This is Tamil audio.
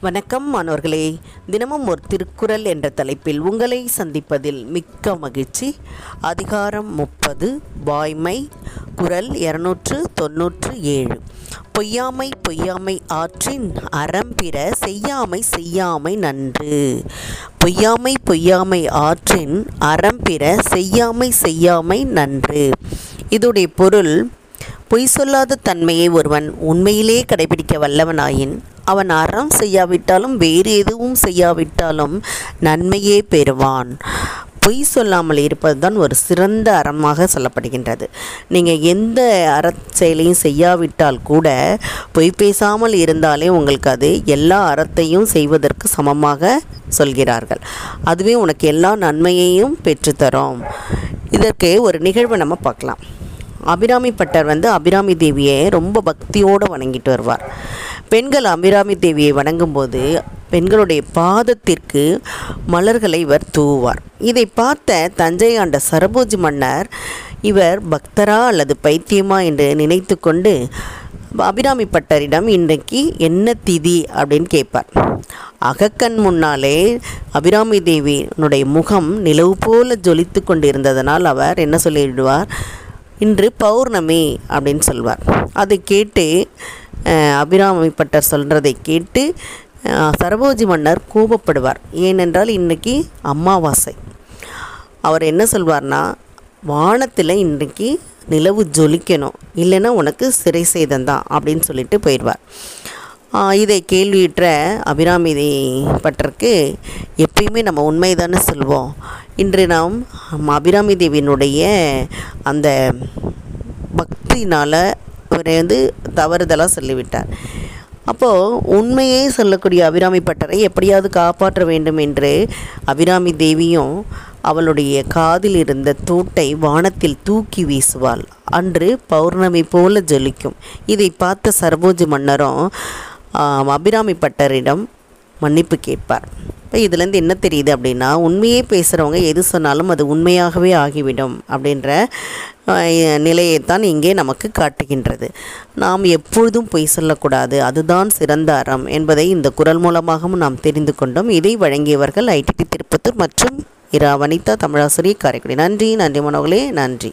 வணக்கம் மாணவர்களே. தினமும் ஒரு திருக்குறள் என்ற தலைப்பில் உங்களை சந்திப்பதில் மிக்க மகிழ்ச்சி. அதிகாரம் முப்பது வாய்மை குரல் இருநூற்று தொன்னூற்று ஏழு. பொய்யாமை பொய்யாமை ஆற்றின் அறம்பிற செய்யாமை செய்யாமை நன்று. பொய்யாமை பொய்யாமை ஆற்றின் அறம்பிற செய்யாமை செய்யாமை நன்று. இதோடைய பொருள் பொய் சொல்லாத தன்மையை ஒருவன் உண்மையிலே கடைபிடிக்க வல்லவனாயின் அவன் அறம் செய்யாவிட்டாலும் வேறு எதுவும் செய்யாவிட்டாலும் நன்மையே பெறுவான். பொய் சொல்லாமல் இருப்பது தான் ஒரு சிறந்த அறமாக சொல்லப்படுகின்றது. நீங்கள் எந்த அற செயலையும் செய்யாவிட்டால் கூட பொய் பேசாமல் இருந்தாலே உங்களுக்கு அது எல்லா அறத்தையும் செய்வதற்கு சமமாக சொல்கிறார்கள். அதுவே உனக்கு எல்லா நன்மையையும் பெற்றுத்தரும். இதற்கு ஒரு நிகழ்வை நம்ம பார்க்கலாம். அபிராமி பட்டர் வந்து அபிராமி தேவியை ரொம்ப பக்தியோடு வணங்கிட்டு வருவார். பெண்கள் அபிராமி தேவியை வணங்கும்போது பெண்களுடைய பாதத்திற்கு மலர்களை இவர் தூவார் இதை பார்த்த தஞ்சை ஆண்ட சரபோஜி மன்னர் இவர் பக்தரா அல்லது பைத்தியமா? என்று நினைத்து கொண்டு அபிராமி பட்டரிடம் இன்றைக்கு என்ன திதி? அப்படின்னு கேட்பார். அகக்கண் முன்னாலே அபிராமி தேவியினுடைய முகம் நிலவு போல ஜொலித்து கொண்டிருந்ததனால் அவர் என்ன சொல்லிவிடுவார் இன்று பௌர்ணமி அப்படின்னு சொல்வார். அதை கேட்டு அபிராமிப்பட்டர் சொல்கிறதை கேட்டு சரபோஜி மன்னர் கோபப்படுவார். ஏனென்றால் இன்றைக்கி அமாவாசை. அவர் என்ன சொல்வார்னா வானத்தில் இன்றைக்கி நிலவு ஜொலிக்கணும். இல்லைன்னா உனக்கு சிறை சேதம்தான் அப்படின்னு சொல்லிட்டு போயிடுவார். இதை கேள்வியுற்ற அபிராமி பட்டருக்கு எப்பயுமே நம்ம உண்மை தானே சொல்வோம். இன்று நாம் அபிராமி தேவியினுடைய அந்த பக்தினால் அவரை வந்து தவறுதலாக சொல்லிவிட்டார். அப்போது உண்மையே சொல்லக்கூடிய அபிராமி பட்டரை எப்படியாவது காப்பாற்ற வேண்டும் என்று அபிராமி தேவியும் அவளுடைய காதில் இருந்த தூட்டை வானத்தில் தூக்கி வீசுவாள். அன்று பௌர்ணமி போல ஜொலிக்கும். இதை பார்த்த சர்வோஜி மன்னரும் அபிராமி பட்டரிடம் மன்னிப்பு கேட்பார். இப்போ இதுலேருந்து என்ன தெரியுது அப்படின்னா உண்மையே பேசுகிறவங்க எது சொன்னாலும் அது உண்மையாகவே ஆகிவிடும் அப்படின்ற நிலையைத்தான் இங்கே நமக்கு காட்டுகின்றது. நாம் எப்பொழுதும் பொய் சொல்லக்கூடாது அதுதான் சிறந்த அறம் என்பதை இந்த குரல் மூலமாகவும் நாம் தெரிந்து கொண்டோம். இதை வழங்கியவர்கள் ஐடிடி திருப்பத்தூர் மற்றும் இரா வனிதா தமிழாசிரியர் காரைக்குடி. நன்றி நன்றி மனோகளே நன்றி.